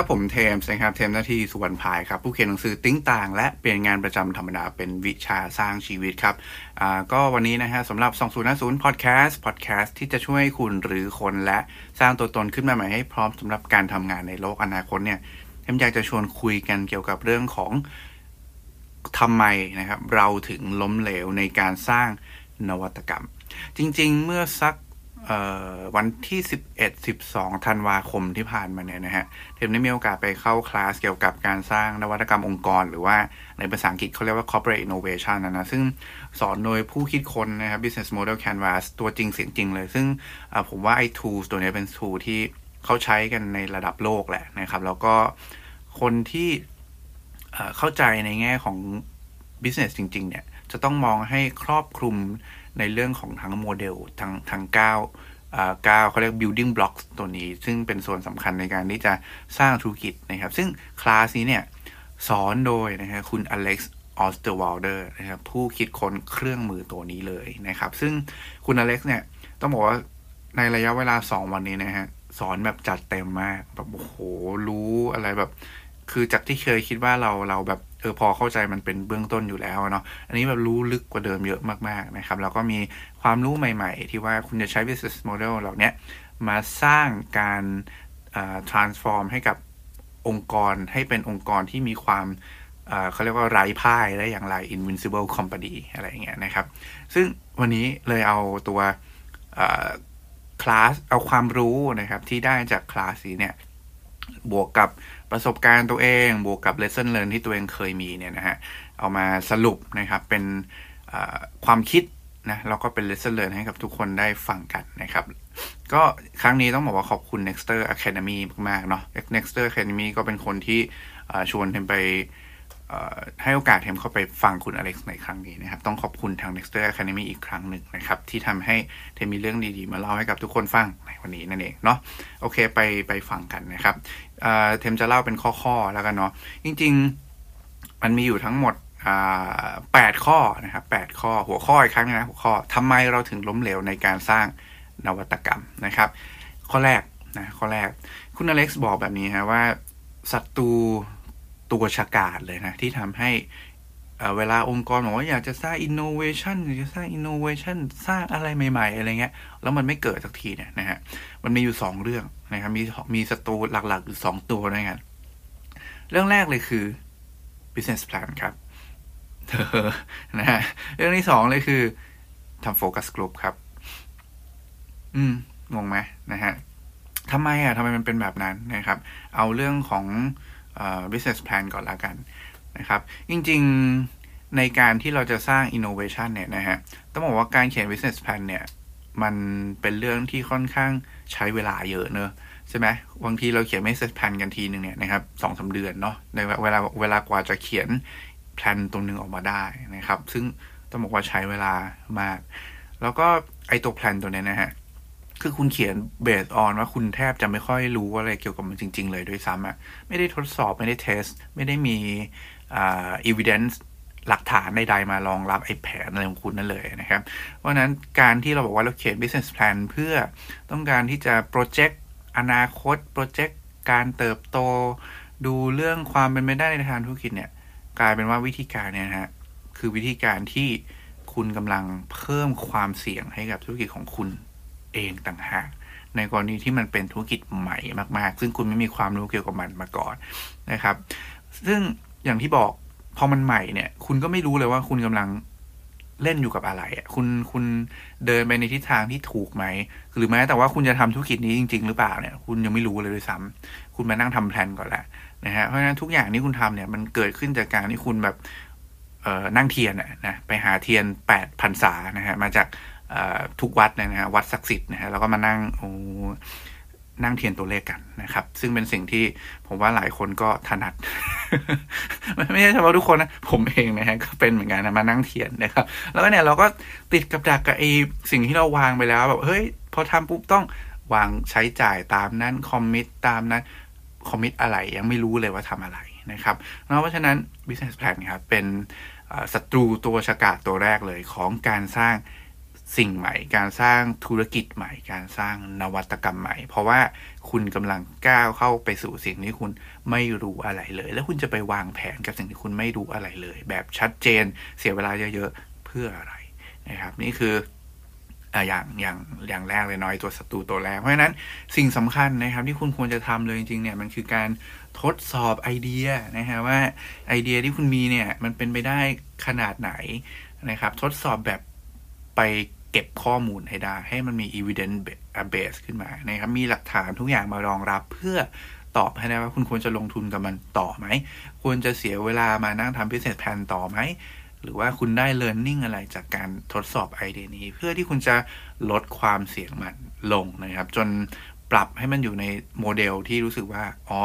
ครับผมเทมส์นะครับเทมหน้าที่สุวรรณพายครับผู้เขียนหนังสือติ้งต่าง และเปลี่ยนงานประจำธรรมดาเป็นวิชาสร้างชีวิตครับอ่าก็วันนี้นะฮะสำหรับ 2050 Podcast Podcast ที่จะช่วยคุณหรือคนและสร้างตัวตนขึ้นมาใหม่ให้พร้อมสำหรับการทำงานในโลกอนาคตเนี่ยเทมอยากจะชวนคุยกันเกี่ยวกับเรื่องของทำไมนะครับเราถึงล้มเหลวในการสร้างนวัตกรรม จริง ๆ เมื่อสัก วันที่ 11 12 ธันวาคมที่ผ่านมาเนี่ยนะฮะเทมได้มีโอกาสไปเข้าคลาสเกี่ยวกับการสร้างนวัตกรรมองค์กร หรือว่าในภาษาอังกฤษเขาเรียกว่า corporate innovation นะนะ ซึ่งสอนโดยผู้คิดค้นนะครับ business model canvas ตัวจริงเสียงจริงเลย ซึ่งผมว่าไอ้ tools ตัวนี้เป็น tool ที่เขาใช้กันในระดับโลกแหละนะครับ แล้วก็คนที่เข้าใจในแง่ของ business จริง ๆ เนี่ย จะต้องมองให้ครอบคลุม ในเรื่องของทั้งโมเดลทั้งทั้ง9ก้าเขาเรียก building blocks ตัวนี้ ซึ่งเป็นส่วนสำคัญในการที่จะสร้างธุรกิจนะครับ ซึ่งคลาสนี้เนี่ยสอนโดยนะครับคุณอเล็กซ์ออสเตอร์วอลเดอร์นะครับผู้คิดค้นเครื่องมือตัวนี้เลยนะครับ ซึ่งคุณอเล็กซ์เนี่ยต้องบอกว่าในระยะเวลา 2 วันนี้นะฮะสอนแบบจัดเต็มมากแบบโอ้โหรู้อะไรแบบ คือจากที่เคยคิดว่าเราเราแบบ เออพอเข้าใจมันเป็นเบื้องต้นอยู่แล้วเนาะอันนี้แบบรู้ลึกกว่าเดิมเยอะมากๆนะครับแล้วก็มีความรู้ใหม่ ๆ ที่ว่าคุณจะใช้ business model เหล่านี้มาสร้างการ transform ให้กับองค์กรให้เป็นองค์กรที่มีความเขาเรียกว่าไร้พ่ายได้อย่างไร invincible company อะไรอย่างเงี้ยนะครับ ซึ่งวันนี้เลยเอาตัวคลาสเอาความรู้นะครับที่ได้จากคลาสนี้เนี่ยบวกกับ ประสบการณ์ตัวเอง บวกกับ lesson learn ที่ตัวเองเคยมีเนี่ยนะฮะเอามาสรุปนะครับเป็นความคิดนะแล้วก็เป็น lesson learn ให้กับทุกคนได้ฟังกันนะครับ ก็ครั้งนี้ต้องบอกว่าขอบคุณ Nexter Academy มากๆเนาะ Nexter Academy ก็เป็นคนที่ชวนเทมไป ให้โอกาสเทมเข้าไปฟังคุณอเล็กซ์ในครั้งนี้นะครับ ต้องขอบคุณทาง Nexter Academy อีกครั้งหนึ่งนะครับ ที่ทำให้เทมมีเรื่องดีๆ มาเล่าให้กับทุกคนฟังในวันนี้นั่นเองเนาะโอเคไปไปฟังกันนะครับเทมจะเล่าเป็นข้อๆแล้วกันเนาะจริง ๆ มันมีอยู่ทั้งหมดแปดข้อนะครับแปดข้อหัวข้ออีกครั้งนะหัวข้อทำไมเราถึงล้มเหลวในการสร้างนวัตกรรมนะครับ ข้อแรกนะข้อแรกคุณอเล็กซ์บอกแบบนี้ฮะว่าศัตรู ตัวฉกาจเลยนะ ที่ทำให้เวลาองค์กรบอกว่าอยากจะสร้าง innovation อยากจะสร้าง innovation สร้างอะไรใหม่ ๆ อะไรเงี้ย แล้วมันไม่เกิดสักทีเนี่ยนะฮะ มันมีอยู่สองเรื่องนะครับ มีมีศัตรูหลักๆอยู่สองตัวด้วยกันเรื่องแรกเลยคือ business plan ครับเธอนะฮะ เรื่องที่สองเลยคือทำโฟกัสกลุ่มครับ อืม งงไหมนะฮะทำไมอะทำไมมันเป็นแบบนั้นนะครับ เอาเรื่องของ business plan ก่อนละกันนะครับ จริงๆในการที่เราจะสร้าง innovation เนี่ยนะฮะ ต้องบอกว่าการเขียน business plan เนี่ย มันเป็นเรื่องที่ค่อนข้างใช้เวลาเยอะเนอะใช่ไหมบางทีเราเขียน business plan กันทีหนึ่งเนี่ยนะครับสองสามเดือนเนาะในเวลาเวลากว่าจะเขียน plan ตัวหนึ่งออกมาได้นะครับ ซึ่งต้องบอกว่าใช้เวลามาก แล้วก็ไอตัว plan ตัวนี้นะฮะ คือคุณเขียน based on ว่าคุณแทบจะไม่ค่อยรู้อะไรเกี่ยวกับมันจริง ๆ เลยด้วยซ้ำอะไม่ได้ทดสอบไม่ได้ test ไม่ได้มีอ่า evidence หลักฐานใดๆมารองรับไอ้แผนอะไรของคุณนั่นเลยนะครับ เพราะนั้นการที่เราบอกว่าเราเขียน business plan เพื่อต้องการที่จะ project อนาคต project การเติบโต ดูเรื่องความเป็นไปได้ในทางธุรกิจเนี่ย กลายเป็นว่าวิธีการเนี่ยฮะคือวิธีการที่คุณกำลังเพิ่มความเสี่ยงให้กับธุรกิจของคุณ เองต่างหากในกรณีที่มันเป็นธุรกิจใหม่มากๆ ซึ่งคุณไม่มีความรู้เกี่ยวกับมันมาก่อนนะครับ ซึ่งอย่างที่บอกพอมันใหม่เนี่ย คุณก็ไม่รู้เลยว่าคุณกำลังเล่นอยู่กับอะไรอะคุณคุณเดินไปในทิศทางที่ถูกไหม หรือแม้แต่ว่าคุณจะทำธุรกิจนี้จริง ๆ หรือเปล่าเนี่ย คุณยังไม่รู้เลยด้วยซ้ำคุณมานั่งทำแผนก่อนแหละนะฮะเพราะฉะนั้นทุกอย่างที่คุณทำเนี่ยมันเกิดขึ้นจากการที่คุณแบบเอ่อนั่งเทียนนะไปหาเทียนแปดพันษานะฮะมาจาก ทุกวัดนะฮะวัดศักดิ์สิทธิ์นะฮะแล้วก็มานั่งโอ้นั่งเทียนตัวเลขกันนะครับ ซึ่งเป็นสิ่งที่ผมว่าหลายคนก็ถนัด ไม่ใช่เฉพาะทุกคนนะผมเองนะฮะก็เป็นเหมือนกันนะมานั่งเทียนนะครับ แล้วก็เนี่ยเราก็ติดกับดักกับไอ้สิ่งที่เราวางไปแล้วแบบเฮ้ยพอทำปุ๊บต้องวางใช้จ่ายตามนั้น commit ตามนั้น commit อะไรยังไม่รู้เลยว่าทำอะไรนะครับเพราะฉะนั้น business plan ครับเป็นศัตรูตัวฉกาจตัวแรกเลยของการสร้าง สิ่งใหม่ การสร้างธุรกิจใหม่ การสร้างนวัตกรรมใหม่ เพราะว่าคุณกำลังก้าวเข้าไปสู่สิ่งที่คุณไม่รู้อะไรเลย แล้วคุณจะไปวางแผนกับสิ่งที่คุณไม่รู้อะไรเลย แบบชัดเจนเสียเวลาเยอะๆเพื่ออะไรนะครับ นี่คืออย่างอย่างอย่างแรกเลยน้อยตัวศัตรูตัวแรกเพราะฉะนั้นสิ่งสำคัญนะครับ ที่คุณควรจะทำเลยจริงๆเนี่ยมันคือการทดสอบไอเดียนะฮะว่าไอเดียที่คุณมีเนี่ยมันเป็นไปได้ขนาดไหนนะครับ ทดสอบแบบไป เก็บข้อมูลให้ได้ ให้มันมี evidence base ขึ้นมานะครับมีหลักฐานทุกอย่างมารองรับเพื่อตอบให้ได้ว่าคุณควรจะลงทุนกับมันต่อไหม ควรจะเสียเวลามานั่งทำ business plan ต่อไหม หรือว่าคุณได้ learning อะไรจากการทดสอบไอเดียนี้ เพื่อที่คุณจะลดความเสี่ยงมันลงนะครับ จนปรับให้มันอยู่ในโมเดลที่รู้สึกว่า อ๋อ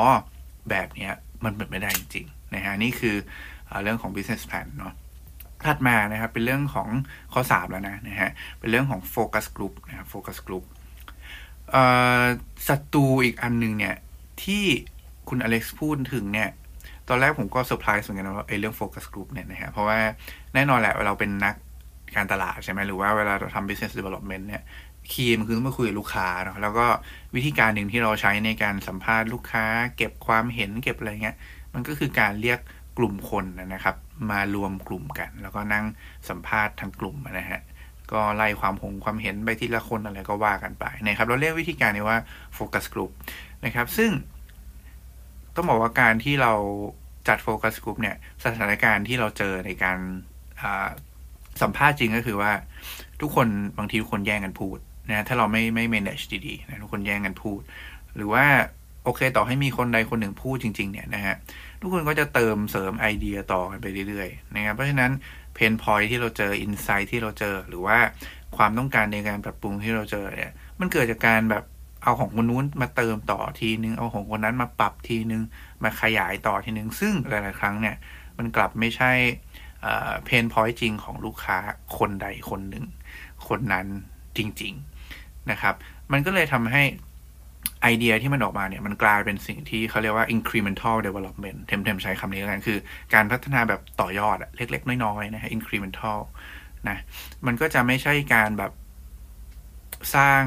แบบนี้มันเป็นไปได้จริงๆนะฮะนี่คือเรื่องของ business plan เนาะ ถัดมานะครับเป็นเรื่องของข้อ 3 แล้วนะนะฮะเป็นเรื่องของ focus group นะครับ focus group ศัตรูอีกอันนึงเนี่ยที่คุณอเล็กซ์พูดถึงเนี่ยตอนแรกผมก็เซอร์ไพรส์เหมือนกันว่าไอ้เรื่อง focus group เนี่ยนะฮะเพราะว่าแน่นอนแหละเราเป็นนักการตลาดใช่ไหมหรือว่าเวลาเราทำ business development เนี่ยคีย์มันคือต้องมาคุยกับลูกค้าเนาะแล้วก็วิธีการหนึ่งที่เราใช้ในการสัมภาษณ์ลูกค้า เก็บความเห็นเก็บอะไรเงี้ยมันก็คือการเรียก กลุ่มคนนะครับ มารวมกลุ่มกัน แล้วก็นั่งสัมภาษณ์ทั้งกลุ่มนะฮะก็ไล่ความหงความเห็นไปทีละคนอะไรก็ว่ากันไปนะครับ เราเรียกวิธีการนี้ว่าโฟกัสกลุ่มนะครับ ซึ่ง ต้องบอกว่าการที่เราจัดโฟกัสกลุ่มเนี่ยสถานการณ์ที่เราเจอในการสัมภาษณ์จริงก็คือว่า ทุกคนบางทีทุกคนแย่งกันพูดนะถ้าเราไม่ไม่ manage ดีๆนะทุกคนแย่งกันพูด หรือว่า โอเค ต่อให้มีคนใดคนหนึ่งพูดจริง ๆ เนี่ยนะฮะทุกคนก็จะเติมเสริมไอเดียต่อกันไปเรื่อยๆนะครับเพราะฉะนั้นเพนพอยที่เราเจออินไซต์ที่เราเจอหรือว่าความต้องการในการปรับปรุงที่เราเจอเนี่ย มันเกิดจากการแบบเอาของคนนู้นมาเติมต่อทีนึง เอาของคนนั้นมาปรับทีนึง มาขยายต่อทีนึง ซึ่งหลายๆครั้งเนี่ย มันกลับไม่ใช่เพนพอยจริงของลูกค้าคนใดคนหนึ่ง คนนั้นจริง ๆนะครับ มันก็เลยทำให้ ไอเดียที่มันออกมาเนี่ยมันกลายเป็นสิ่งที่เขาเรียกว่า incremental development เทมเทมใช้คำนี้แล้วกันคือ การพัฒนาแบบต่อยอดเล็ก ๆ น้อยๆนะฮะ incremental นะมันก็จะไม่ใช่การแบบสร้าง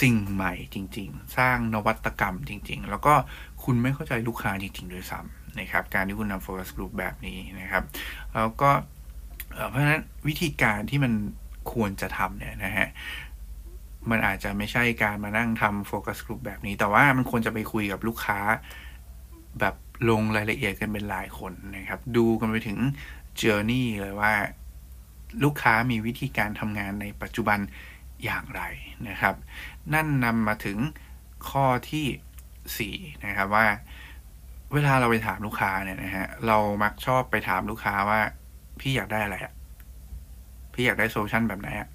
สิ่งใหม่จริง ๆ สร้างนวัตกรรมจริง ๆ แล้วก็คุณไม่เข้าใจลูกค้าจริงๆด้วยซ้ำนะครับ การที่คุณนำโฟกัสกลุ่มแบบนี้นะครับ แล้วก็เพราะฉะนั้นวิธีการที่มันควรจะทำเนี่ยนะฮะ มันอาจจะไม่ใช่การมานั่งทำโฟกัสกลุ่มแบบนี้ แต่ว่ามันควรจะไปคุยกับลูกค้า แบบลงรายละเอียดกันเป็นหลายคนนะครับ ดูกันไปถึงเจอร์นี่เลยว่า ลูกค้ามีวิธีการทำงานในปัจจุบันอย่างไรนะครับ นั่นนำมาถึงข้อที่4นะครับว่า เวลาเราไปถามลูกค้าเนี่ยนะฮะเรามักชอบไปถามลูกค้าว่า พี่อยากได้อะไรอะพี่อยากได้ solution แบบไหนอะ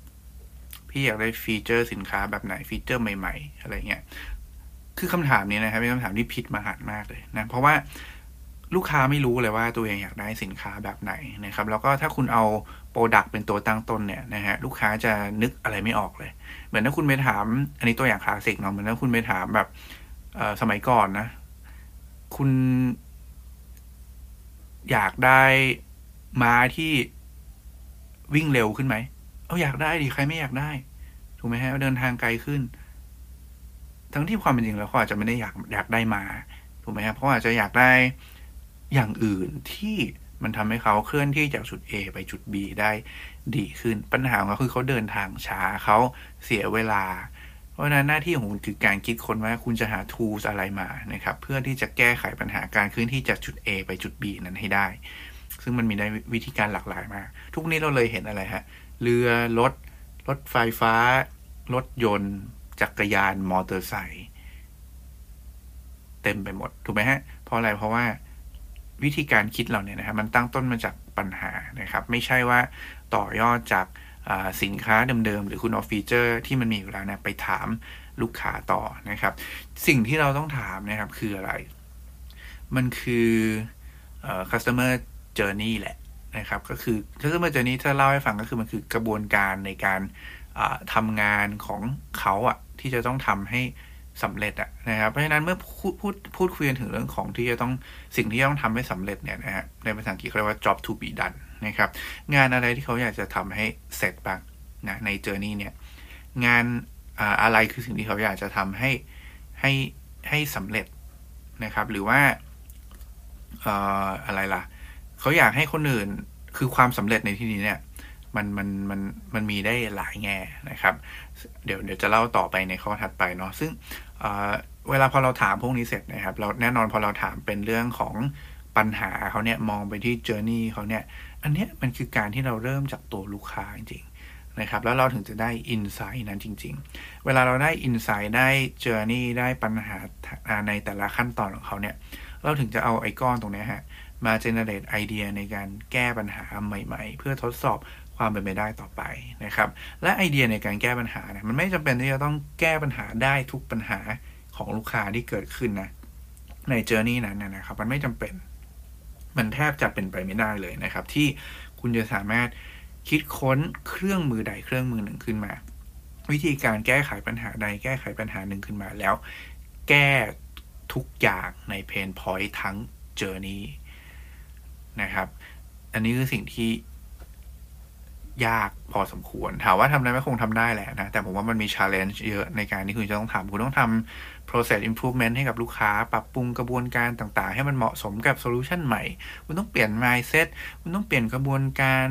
พี่อยากได้ feature สินค้าแบบไหน feature ใหม่ ๆ อะไรเงี้ยคือคำถามนี้นะครับเป็นคำถามที่ผิดมหันต์มากเลยนะเพราะว่าลูกค้าไม่รู้เลยว่าตัวเองอยากได้สินค้าแบบไหนนะครับ แล้วก็ถ้าคุณเอา product เป็นตัวตั้งต้นเนี่ยนะฮะลูกค้าจะนึกอะไรไม่ออกเลย เหมือนถ้าคุณไปถาม อันนี้ตัวอย่างคลาสสิกเนาะเหมือนถ้าคุณไปถามแบบสมัยก่อนนะ คุณอยากได้ม้าที่วิ่งเร็วขึ้นไหม เอาอยากได้ดิใครไม่อยากได้ ถูกไหมฮะเดินทางไกลขึ้น ทั้งที่ความเป็นจริงแล้วเขาอาจจะไม่ได้อยากอยากได้มา ถูกไหมครับเพราะอาจจะอยากได้อย่างอื่นที่มันทำให้เขาเคลื่อนที่จากจุด A ไปจุด B ได้ดีขึ้น ปัญหาของเขาคือเขาเดินทางช้าเขาเสียเวลา เพราะนั้นหน้าที่ของคุณคือการคิดคนว่าคุณจะหา tools อะไรมานะครับ เพื่อที่จะแก้ไขปัญหาการเคลื่อนที่จากจุด A ไปจุด B นั้นให้ได้ ซึ่งมันมีได้วิธีการหลากหลายมาก ทุกนี้เราเลยเห็นอะไรฮะ เรือรถ รถไฟฟ้า รถยนต์ จักรยานมอเตอร์ไซค์เต็มไปหมด ถูกไหมฮะ เพราะอะไรเพราะว่าวิธีการคิดเราเนี่ยนะครับ มันตั้งต้นมาจากปัญหานะครับ ไม่ใช่ว่าต่อยอดจากสินค้าเดิมๆ หรือคุณเอาฟีเจอร์ที่มันมีอยู่แล้วนะไปถามลูกค้าต่อนะครับ สิ่งที่เราต้องถามนะครับคืออะไร มันคือ customer journey แหละ นะครับ ก็คือ customer journey ถ้าเล่าให้ฟังก็คือมันคือกระบวนการในการทำงานของเขาอะที่จะต้องทำให้สำเร็จอะนะครับเพราะฉะนั้นเมื่อพูดพูดพูดคุยกันถึงเรื่องของที่จะต้องสิ่งที่ต้องทำให้สำเร็จเนี่ยนะฮะในภาษาอังกฤษเขาเรียกว่า job to be done นะครับงานอะไรที่เขาอยากจะทำให้เสร็จบ้างนะในเจอร์นี่เนี่ยงานอะไรคือสิ่งที่เขาอยากจะทำให้ให้ให้สำเร็จนะครับ หรือว่าอะไรล่ะ เขาอยากให้คนอื่นคือความสำเร็จในที่นี้เนี่ยมันมันมันมันมีได้หลายแง่นะครับ เดี๋ยวเดี๋ยวจะเล่าต่อไปในข้อถัดไปเนาะซึ่งเวลาพอเราถามพวกนี้เสร็จนะครับ เราแน่นอนพอเราถามเป็นเรื่องของปัญหาเขาเนี่ยมองไปที่เจอร์นี่เขาเนี่ย อันเนี้ยมันคือการที่เราเริ่มจากตัวลูกค้าจริงๆนะครับ แล้วเราถึงจะได้อินไซต์นั้นจริง ๆ เวลาเราได้อินไซต์ได้เจอร์นี่ได้ปัญหาในแต่ละขั้นตอนของเขาเนี่ย เราถึงจะเอาไอ้ก้อนตรงนี้ฮะ มาเจเนเรตไอเดียในการแก้ปัญหาใหม่ ๆ เพื่อทดสอบความเป็นไปได้ต่อไปนะครับ และไอเดียในการแก้ปัญหาเนี่ยมันไม่จำเป็นที่จะต้องแก้ปัญหาได้ทุกปัญหาของลูกค้าที่เกิดขึ้นนะในเจอร์นี่นั้นนะครับ มันไม่จำเป็น มันแทบจะเป็นไปไม่ได้เลยนะครับ ที่คุณจะสามารถคิดค้นเครื่องมือใดเครื่องมือหนึ่งขึ้นมา วิธีการแก้ไขปัญหาใดแก้ไขปัญหาหนึ่งขึ้นมาแล้ว แก้ทุกอย่างในเพนพอยท์ทั้งเจอร์นี่ นะครับ อันนี้คือสิ่งที่ยากพอสมควร ถามว่าทำได้ไหมคงทำได้แหละนะ แต่ผมว่ามันมี challenge เยอะในการที่คุณจะต้องทำคุณต้องทำ process improvement ให้กับลูกค้า ปรับปรุงกระบวนการต่างๆ ให้มันเหมาะสมกับ solution ใหม่ คุณต้องเปลี่ยน mindset คุณต้องเปลี่ยนกระบวนการ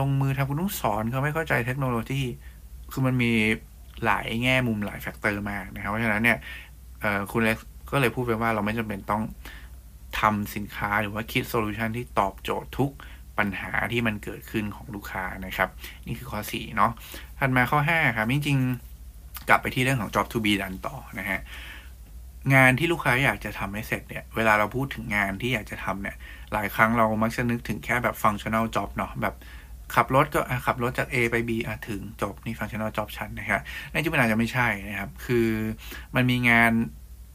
ลงมือทำคุณต้องสอนเขาไม่เข้าใจเทคโนโลยี คือมันมีหลายแง่มุมหลาย factor มากนะครับ เพราะฉะนั้นเนี่ยคุณอเล็กซ์ก็เลยพูดไปว่าเราไม่จำเป็นต้อง ทำสินค้าหรือว่าคิด solution ที่ตอบโจทย์ทุกปัญหาที่มันเกิดขึ้นของลูกค้านะครับ นี่คือข้อ 4 เนาะถัดมาข้อ 5 ครับจริงๆ กลับไปที่เรื่องของ job to be done ต่อนะฮะงานที่ลูกค้าอยากจะทำให้เสร็จเนี่ยเวลาเราพูดถึงงานที่อยากจะทำเนี่ยหลายครั้งเรามักจะนึกถึงแค่แบบ functional job เนาะแบบขับรถก็ขับรถจาก A ไป B อะถึงจบนี่ functional job ชั้นนะครับในที่มันอาจจะไม่ใช่นะครับ คือมันมีงาน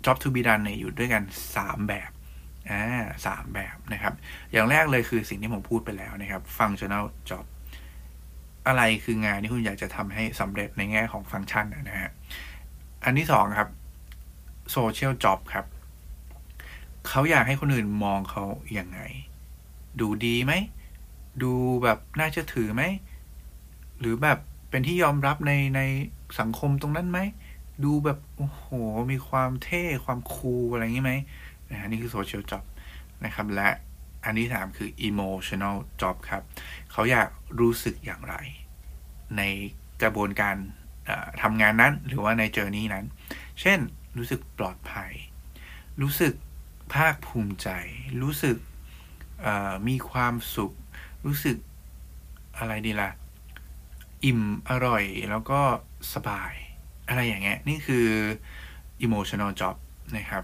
job to be done เนี่ยอยู่ด้วยกัน 3 แบบ อ่าสามแบบนะครับ อย่างแรกเลยคือสิ่งที่ผมพูดไปแล้วนะครับ functional job อะไรคืองานที่คุณอยากจะทำให้สำเร็จในแง่ของฟังก์ชันนะฮะ อันที่สองครับ social job ครับ เขาอยากให้คนอื่นมองเขาอย่างไง ดูดีไหม ดูแบบน่าเชื่อถือไหม หรือแบบเป็นที่ยอมรับในในสังคมตรงนั้นไหม ดูแบบ โอ้โห มีความเท่ ความคูลอะไรอย่างนี้ไหม นะฮะนี่คือโซเชียลจ็อบนะครับ และอันที่สามคือ emotional job ครับ เขาอยากรู้สึกอย่างไร ในกระบวนการทำงานนั้นหรือว่าในเจอร์นี้นั้น เช่น รู้สึกปลอดภัย รู้สึกภาคภูมิใจ รู้สึกมีความสุข รู้สึกอะไรดีละ่ะ อิ่มอร่อยแล้วก็สบาย อะไรอย่างเงี้ย นี่คือ emotional job นะครับ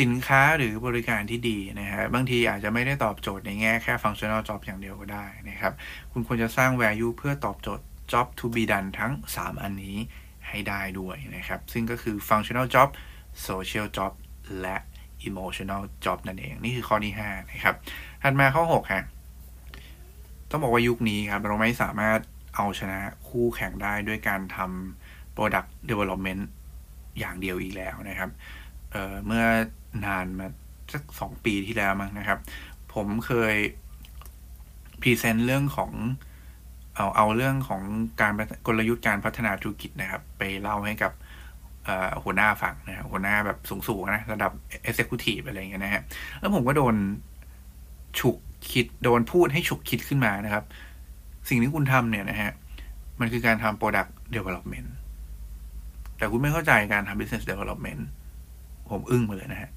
สินค้าหรือบริการที่ดีนะฮะบางทีอาจจะไม่ได้ตอบโจทย์ในแง่แค่ functional job อย่างเดียวก็ได้นะครับ คุณควรจะสร้าง value เพื่อตอบโจทย์ job to be done ทั้ง 3 อันนี้ให้ได้ด้วยนะครับ ซึ่งก็คือ functional job social job และ emotional job นั่นเอง นี่คือข้อที่ 5 นะครับ ถัดมาข้อ6ฮะต้องบอกว่ายุคนี้ครับ เราไม่สามารถเอาชนะคู่แข่งได้ด้วยการทำ product development อย่างเดียวอีกแล้วนะครับ เมื่อนานมาสักสองปีที่แล้วมั้งนะครับ ผมเคยพรีเซนต์เรื่องของเอาเอาเรื่องของการกลยุทธ์การพัฒนาธุรกิจนะครับ ไปเล่าให้กับหัวหน้าฝั่งนะหัวหน้าแบบสูงๆนะระดับ Executive อะไรเงี้ยนะฮะแล้วผมก็โดนฉุกคิดโดนพูดให้ฉุกคิดขึ้นมานะครับ สิ่งที่คุณทำเนี่ยนะฮะ มันคือการทำ Product Development แต่คุณไม่เข้าใจการทำ Business Development ผมอึ้งไปเลยนะฮะ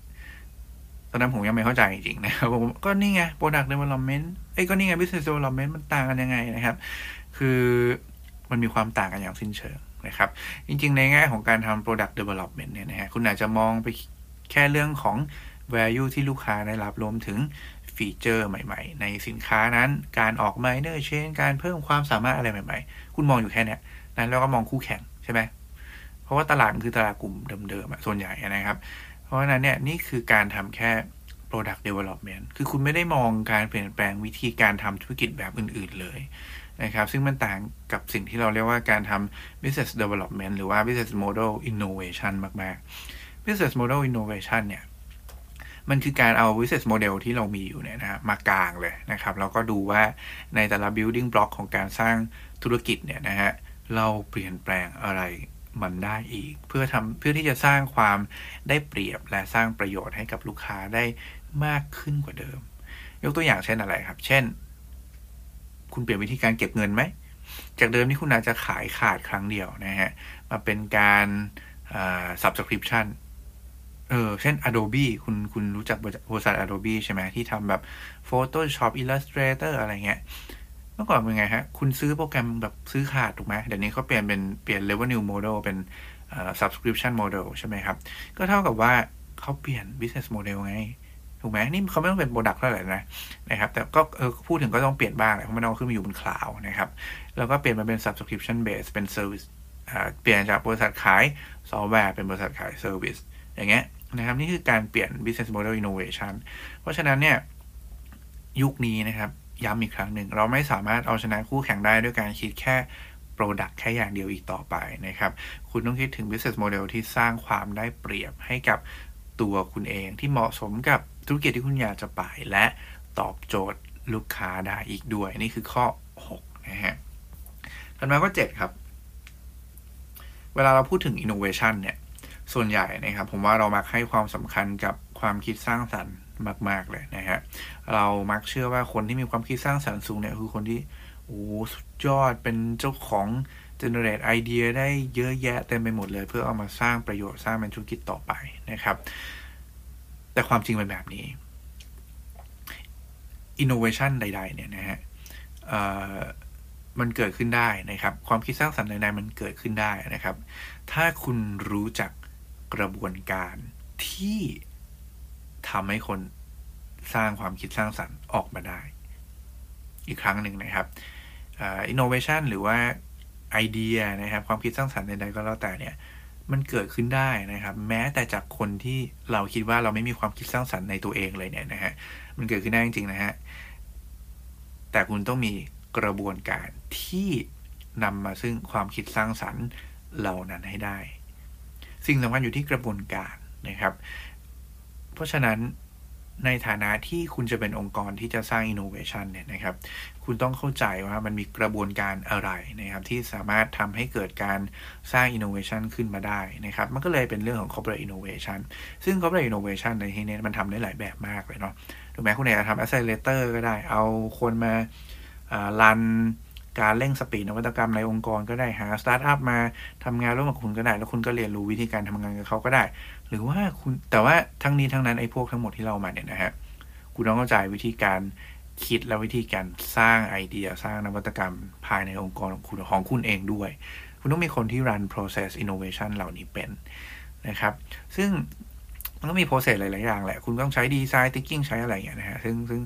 ตอนนั้นผมยังไม่เข้าใจจริงๆนะครับผมก็นี่ไง product development เอ้ยก็นี่ไง business development มันต่างกันยังไงนะครับ คือมันมีความต่างกันอย่างสิ้นเชิงนะครับ จริงๆ ในแง่ของการทำ product development เนี่ยนะฮะคุณอาจจะมองไปแค่เรื่องของ value ที่ลูกค้าได้รับรวมถึงฟีเจอร์ใหม่ ๆ ในสินค้านั้น การออก minor change การเพิ่มความสามารถอะไรใหม่ ๆ คุณมองอยู่แค่นี้นั้นแล้วก็มองคู่แข่งใช่ไหม เพราะว่าตลาดคือตลาดกลุ่มเดิมๆส่วนใหญ่นะครับ เพราะฉะนั้นเนี่ยนี่คือการทำแค่ product development คือคุณไม่ได้มองการเปลี่ยนแปลงวิธีการทำธุรกิจแบบอื่น ๆเลยนะครับ ซึ่งมันต่างกับสิ่งที่เราเรียกว่าการทำ business development หรือว่า business model innovation มาก ๆ business model innovation เนี่ย มันคือการเอา business model ที่เรามีอยู่เนี่ยนะมากลางเลยนะครับ แล้วก็ดูว่าในแต่ละ building block ของการสร้างธุรกิจเนี่ยนะฮะ เราเปลี่ยนแปลงอะไร มันได้อีก เพื่อทำเพื่อที่จะสร้างความได้เปรียบและสร้างประโยชน์ให้กับลูกค้าได้มากขึ้นกว่าเดิม ยกตัวอย่างเช่นอะไรครับ เช่น คุณเปลี่ยนวิธีการเก็บเงินไหม จากเดิมที่คุณอาจจะขายขาดครั้งเดียวนะฮะ มาเป็นการ subscription เออเช่น Adobe คุณคุณรู้จักบริษัท Adobe ใช่ไหมที่ทำแบบ Photoshop Illustrator อะไรเงี้ย มื่อก่อนเป็นไงฮะ คุณซื้อโปรแกรมแบบซื้อขาดถูกไหมเดี๋ยวนี้เขาเปลี่ยนเป็นเปลี่ยน revenue model เป็น subscription model ใช่ไหมครับ ก็เท่ากับว่าเขาเปลี่ยน business model ไง ถูกไหมนี่เขาไม่ต้องเปลี่ยน product เท่าไหร่นะนะครับ แต่ก็เออพูดถึงก็ต้องเปลี่ยนบ้างแหละเพราะมันต้องขึ้นมาอยู่บน cloud นะครับ แล้วก็เปลี่ยนมาเป็น subscription base เป็น service เปลี่ยนจากบริษัทขายซอฟต์แวร์เป็นบริษัทขาย service อย่างเงี้ยนะครับนี่คือการเปลี่ยน business model innovation เพราะฉะนั้นเนี่ยยุคนี้นะครับ ย้ำอีกครั้งหนึ่ง เราไม่สามารถเอาชนะคู่แข่งได้ด้วยการคิดแค่ Product แค่อย่างเดียวอีกต่อไปนะครับ คุณต้องคิดถึง business model ที่สร้างความได้เปรียบให้กับตัวคุณเองที่เหมาะสมกับธุรกิจที่คุณอยากจะไป และตอบโจทย์ลูกค้าได้อีกด้วย นี่คือข้อ 6 นะฮะถัดมาข้อ7ครับ เวลาเราพูดถึง innovation เนี่ย ส่วนใหญ่นะครับ ผมว่าเรามักให้ความสำคัญกับความคิดสร้างสรรค์ มาก ๆ เลยนะฮะเรามักเชื่อว่าคนที่มีความคิดสร้างสรรค์สูงเนี่ยคือคนที่โอ้สุดยอดเป็นเจ้าของ generate ไอเดียได้เยอะแยะเต็มไปหมดเลย เพื่อเอามาสร้างประโยชน์สร้างเป็นธุรกิจต่อไปนะครับ แต่ความจริงเป็นแบบนี้ innovation ใด ๆ เนี่ยนะฮะมันเกิดขึ้นได้นะครับ ความคิดสร้างสรรค์ใดๆมันเกิดขึ้นได้นะครับ ถ้าคุณรู้จักกระบวนการที่ ทำให้คนสร้างความคิดสร้างสรรค์ออกมาได้ อีกครั้งหนึ่งนะครับอินโนเวชันหรือว่าไอเดียนะครับ ความคิดสร้างสรรค์ใดๆก็แล้วแต่เนี่ย มันเกิดขึ้นได้นะครับ แม้แต่จากคนที่เราคิดว่าเราไม่มีความคิดสร้างสรรค์ในตัวเองเลยเนี่ยนะฮะมันเกิดขึ้นได้จริงๆนะฮะแต่คุณต้องมีกระบวนการที่นำมาซึ่งความคิดสร้างสรรค์เหล่านั้นให้ได้ สิ่งสำคัญอยู่ที่กระบวนการนะครับ เพราะฉะนั้นในฐานะที่คุณจะเป็นองค์กรที่จะสร้างอินโนเวชันเนี่ยนะครับ คุณต้องเข้าใจว่ามันมีกระบวนการอะไรนะครับ ที่สามารถทำให้เกิดการสร้างอินโนเวชันขึ้นมาได้นะครับ มันก็เลยเป็นเรื่องของ corporate innovation ซึ่ง corporate innovation ในที่นี้มันทำได้หลายแบบมากเลยเนาะถูกไหมคุณอาจจะทำ accelerator ก็ได้ เอาคนมา run การเร่ง speed นวัตกรรมในองค์กรก็ได้หาสตาร์ทอัพมาทำงานร่วมกับคุณก็ได้ แล้วคุณก็เรียนรู้วิธีการทำงานกับเขาก็ได้ หรือว่าคุณแต่ว่าทั้งนี้ทั้งนั้นไอ้พวกทั้งหมดที่เรามาเนี่ยนะฮะคุณต้องเข้าใจวิธีการคิดและวิธีการสร้างไอเดียสร้างนวัตกรรมภายในองค์กรของคุณของคุณเองด้วย คุณต้องมีคนที่ run process innovation เหล่านี้เป็นนะครับ ซึ่งมันก็มี process หลาย ๆ อย่างแหละ คุณต้องใช้ design thinking ใช้อะไรอย่างเงี้ยนะฮะ ซึ่งซึ่ง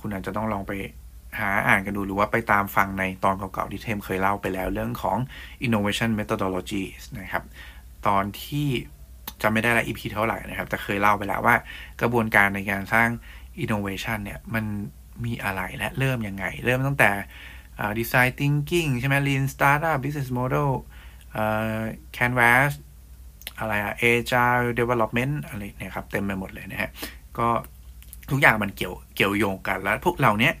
คุณอาจจะต้องลองไปหาอ่านกันดูหรือว่าไปตามฟังในตอนเก่า ๆ ที่เทมเคยเล่าไปแล้วเรื่องของ innovation methodologies นะครับ ตอนที่ จำไม่ได้ละ EP เท่าไหร่นะครับ แต่เคยเล่าไปแล้วว่ากระบวนการในการสร้าง innovation เนี่ย มันมีอะไรและเริ่มยังไง เริ่มตั้งแต่ design thinking ใช่ไหม lean startup business model canvas อะไรอะ agile development อะไรเนี่ยครับ เต็มไปหมดเลยนะฮะ ก็ทุกอย่างมันเกี่ยวเกี่ยวโยงกันแล้วพวกเราเนี้ย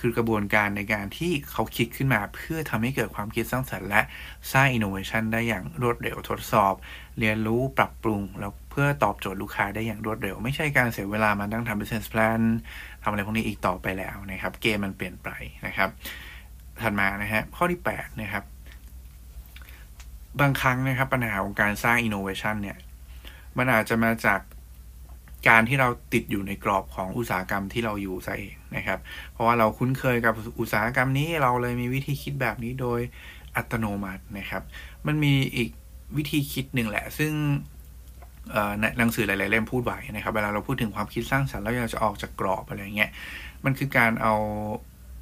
คือกระบวนการในการที่เขาคิดขึ้นมาเพื่อทำให้เกิดความคิดสร้างสรรค์และสร้างอินโนเวชันได้อย่างรวดเร็วทดสอบ เรียนรู้ปรับปรุงแล้วเพื่อตอบโจทย์ลูกค้าได้อย่างรวดเร็ว ไม่ใช่การเสียเวลามาตั้งทำ business plan ทำอะไรพวกนี้อีกต่อไปแล้วนะครับ เกมมันเปลี่ยนไปนะครับ ถัดมานะฮะข้อที่ 8 นะครับ บางครั้งนะครับปัญหาของการสร้างอินโนเวชันเนี่ย มันอาจจะมาจากการที่เราติดอยู่ในกรอบของอุตสาหกรรมที่เราอยู่ซะเองนะครับ เพราะว่าเราคุ้นเคยกับอุตสาหกรรมนี้เราเลยมีวิธีคิดแบบนี้โดยอัตโนมัตินะครับ มันมีอีก วิธีคิดหนึ่งแหละ ซึ่งหนังสือหลายๆเล่มพูดไว้นะครับ เวลาเราพูดถึงความคิดสร้างสรรค์แล้วเราจะออกจากกรอบอะไรเงี้ย มันคือการเอา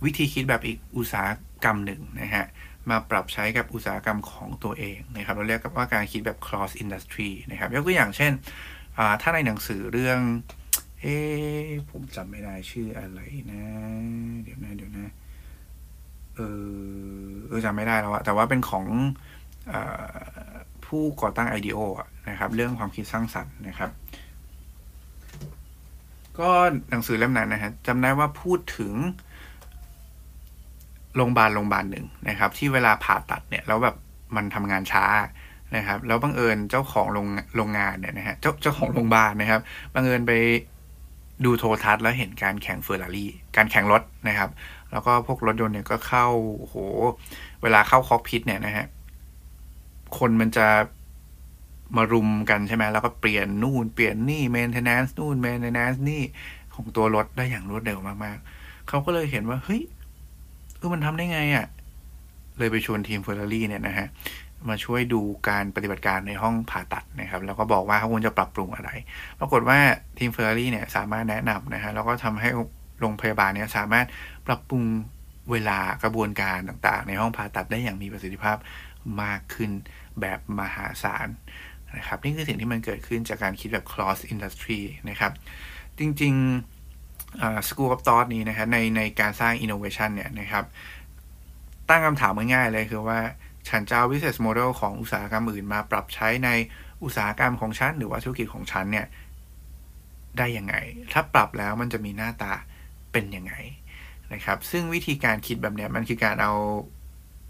วิธีคิดแบบอีกอุตสาหกรรมหนึ่งนะฮะ มาปรับใช้กับอุตสาหกรรมของตัวเองนะครับ เราเรียกว่าการคิดแบบ cross industry นะครับ ยกตัวอย่างเช่น ถ้าในหนังสือเรื่อง เอ๊ผมจำไม่ได้ชื่ออะไรนะ เดี๋ยวนะ เดี๋ยวนะ เออจำไม่ได้แล้วอะแต่ว่าเป็นของอ ผู้ก่อตั้ง IDEO อะนะครับ เรื่องความคิดสร้างสรรค์นะครับ ก็หนังสือเล่มนั้นนะฮะจำได้ว่าพูดถึงโรงพยาบาลโรงพยาบาลหนึ่งนะครับ ที่เวลาผ่าตัดเนี่ยแล้วแบบมันทำงานช้านะครับ แล้วบังเอิญเจ้าของโรงโรงงานเนี่ยนะฮะเจ้าเจ้าของโรงพยาบาลนะครับบังเอิญไปดูโทรทัศน์แล้วเห็นการแข่งเฟอร์รารี่การแข่งรถนะครับ แล้วก็พวกรถยนต์เนี่ยก็เข้าโหเวลาเข้าคอกพิทเนี่ยนะฮะ คนมันจะมารุมกันใช่ไหมแล้วก็เปลี่ยนนู่นเปลี่ยนนี่เมนเทนแนนซ์นู่นเมนเทนแนนซ์นี่ของตัวรถได้อย่างรวดเร็วมากๆ เขาก็เลยเห็นว่า เฮ้ยเออมันทำได้ไงอะ่ะ เลยไปชวนทีมเฟอร์รารี่เนี่ยนะฮะ มาช่วยดูการปฏิบัติการในห้องผ่าตัดนะครับ แล้วก็บอกว่าเขาควรจะปรับปรุงอะไร ปรากฏว่าทีมเฟอร์รารี่เนี่ยสามารถแนะนำนะฮะ แล้วก็ทำให้โรงพยาบาลเนี่ยสามารถปรับปรุงเวลากระบวนการต่างๆ ในห้องผ่าตัดได้อย่างมีประสิทธิภาพมากขึ้น แบบมหาศาลนะครับนี่คือสิ่งที่มันเกิดขึ้นจากการคิดแบบ cross industry นะครับ จริงๆ School of Thought นี้นะครับในในการสร้าง innovation เนี่ยนะครับ ตั้งคำถามง่ายๆเลยคือว่า ฉันจะเอา business model ของอุตสาหกรรมอื่นมาปรับใช้ในอุตสาหกรรมของฉัน หรือว่าธุรกิจของฉันเนี่ย ได้ยังไง ถ้าปรับแล้วมันจะมีหน้าตาเป็นยังไงนะครับ ซึ่งวิธีการคิดแบบเนี้ยมันคือการเอา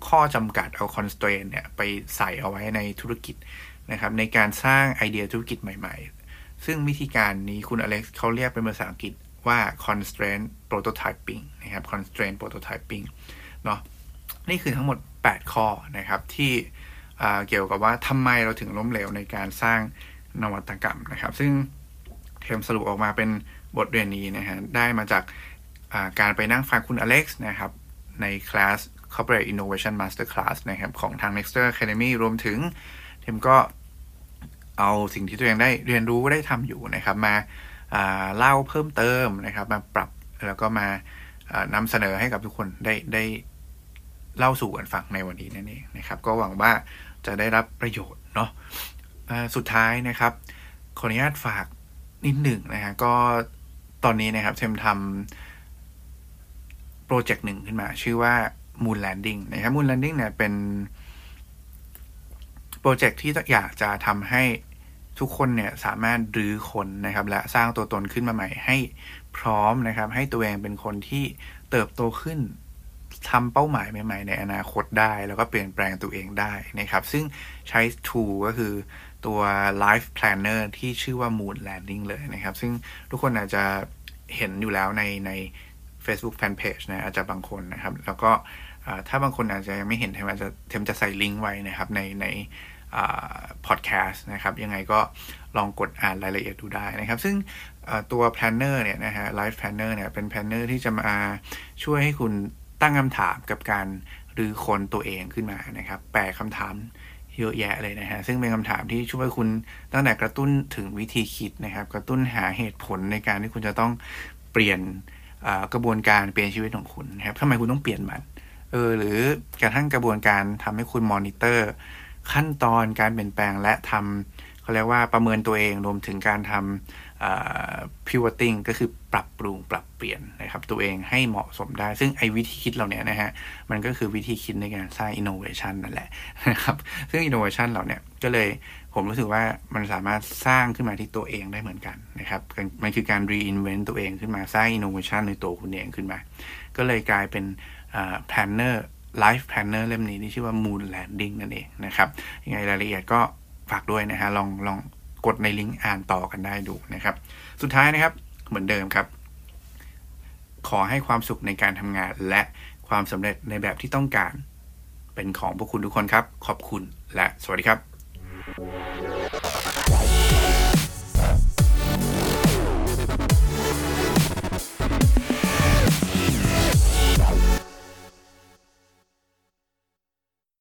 ข้อจำกัดเอา constraint เนี่ยไปใส่เอาไว้ในธุรกิจนะครับ ในการสร้างไอเดียธุรกิจใหม่ ๆ ซึ่งวิธีการนี้คุณอเล็กซ์เขาเรียกเป็นภาษาอังกฤษว่า constraint prototyping นะครับ constraint prototyping เนาะนี่คือทั้งหมด 8 ข้อนะครับ ที่เกี่ยวกับว่าทำไมเราถึงล้มเหลวในการสร้างนวัตกรรมนะครับ ซึ่งเทมสรุปออกมาเป็นบทเรียนนี้นะฮะได้มาจากาการไปนั่งฟังคุณอเล็กซ์นะครับ ในคลาส Corporate Innovation Master Class นะครับของทาง Nexter Academy รวมถึงเทมก็เอาสิ่งที่ตัวเองได้เรียนรู้ได้ทำอยู่นะครับมาเล่าเพิ่มเติมนะครับมาปรับแล้วก็มานำเสนอให้กับทุกคนได้ได้เล่าสู่กันฟังในวันนี้นั่นเองนะครับ ก็หวังว่าจะได้รับประโยชน์เนาะสุดท้ายนะครับ ขออนุญาตฝากนิดหนึ่งนะฮะก็ตอนนี้นะครับเทมทำโปรเจกต์หนึ่งขึ้นมา ชื่อว่า Moon Landing นะครับ Moon Landing เนี่ยเป็นโปรเจกต์ที่อยากจะทำให้ทุกคนเนี่ยสามารถรื้อคนนะครับ และสร้างตัวตนขึ้นมาใหม่ให้พร้อมนะครับ ให้ตัวเองเป็นคนที่เติบโตขึ้นทำเป้าหมายใหม่ ๆ ในอนาคตได้ แล้วก็เปลี่ยนแปลงตัวเองได้นะครับ ซึ่งใช้ tool ก็คือตัว life planner ที่ชื่อว่า moon landing เลยนะครับ ซึ่งทุกคนอาจจะเห็นอยู่แล้วในใน Facebook Fanpage นะอาจจะบางคนนะครับ แล้วก็ ถ้าบางคนอาจจะยังไม่เห็นเทมจะเทมจะใส่ลิงก์ไว้นะครับในในพอดแคสต์นะครับ ยังไงก็ลองกดอ่านรายละเอียดดูได้นะครับ ซึ่งตัว planner เนี่ยนะฮะ life planner เนี่ยเป็น planner ที่จะมาช่วยให้คุณตั้งคำถามกับการหรือคนตัวเองขึ้นมานะครับ แปลคำถามเยอะแยะเลยนะฮะ ซึ่งเป็นคำถามที่ช่วยคุณตั้งแต่กระตุ้นถึงวิธีคิดนะครับ กระตุ้นหาเหตุผลในการที่คุณจะต้องเปลี่ยนกระบวนการเปลี่ยนชีวิตของคุณนะครับทำไมคุณต้องเปลี่ยนมัน เออหรือกระทั่งกระบวนการทำให้คุณมอนิเตอร์ ขั้นตอนการเปลี่ยนแปลงและทำเขาเรียกว่าประเมินตัวเองรวมถึงการทำ pivoting ก็คือปรับปรุงปรับเปลี่ยนนะครับตัวเองให้เหมาะสมได้ ซึ่งไอ้วิธีคิดเหล่านี้นะฮะมันก็คือวิธีคิดในการสร้าง innovation นั่นแหละนะครับซึ่ง innovation เหล่านี้ก็เลยผมรู้สึกว่ามันสามารถสร้างขึ้นมาที่ตัวเองได้เหมือนกันนะครับ มันคือการ reinvent ตัวเองขึ้นมาสร้าง innovation ในตัวคุณเองขึ้นมา ก็เลยกลายเป็น planner Life Planner เล่มนี้ที่ชื่อว่า Moon Landing นั่นเองนะครับยังไงรายละเอียดก็ฝากด้วยนะฮะลองลองกดในลิงก์อ่านต่อกันได้ดูนะครับ สุดท้ายนะครับเหมือนเดิมครับ ขอให้ความสุขในการทำงานและความสำเร็จในแบบที่ต้องการ เป็นของพวกคุณทุกคนครับ ขอบคุณและสวัสดีครับ